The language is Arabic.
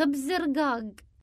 خبز رقاق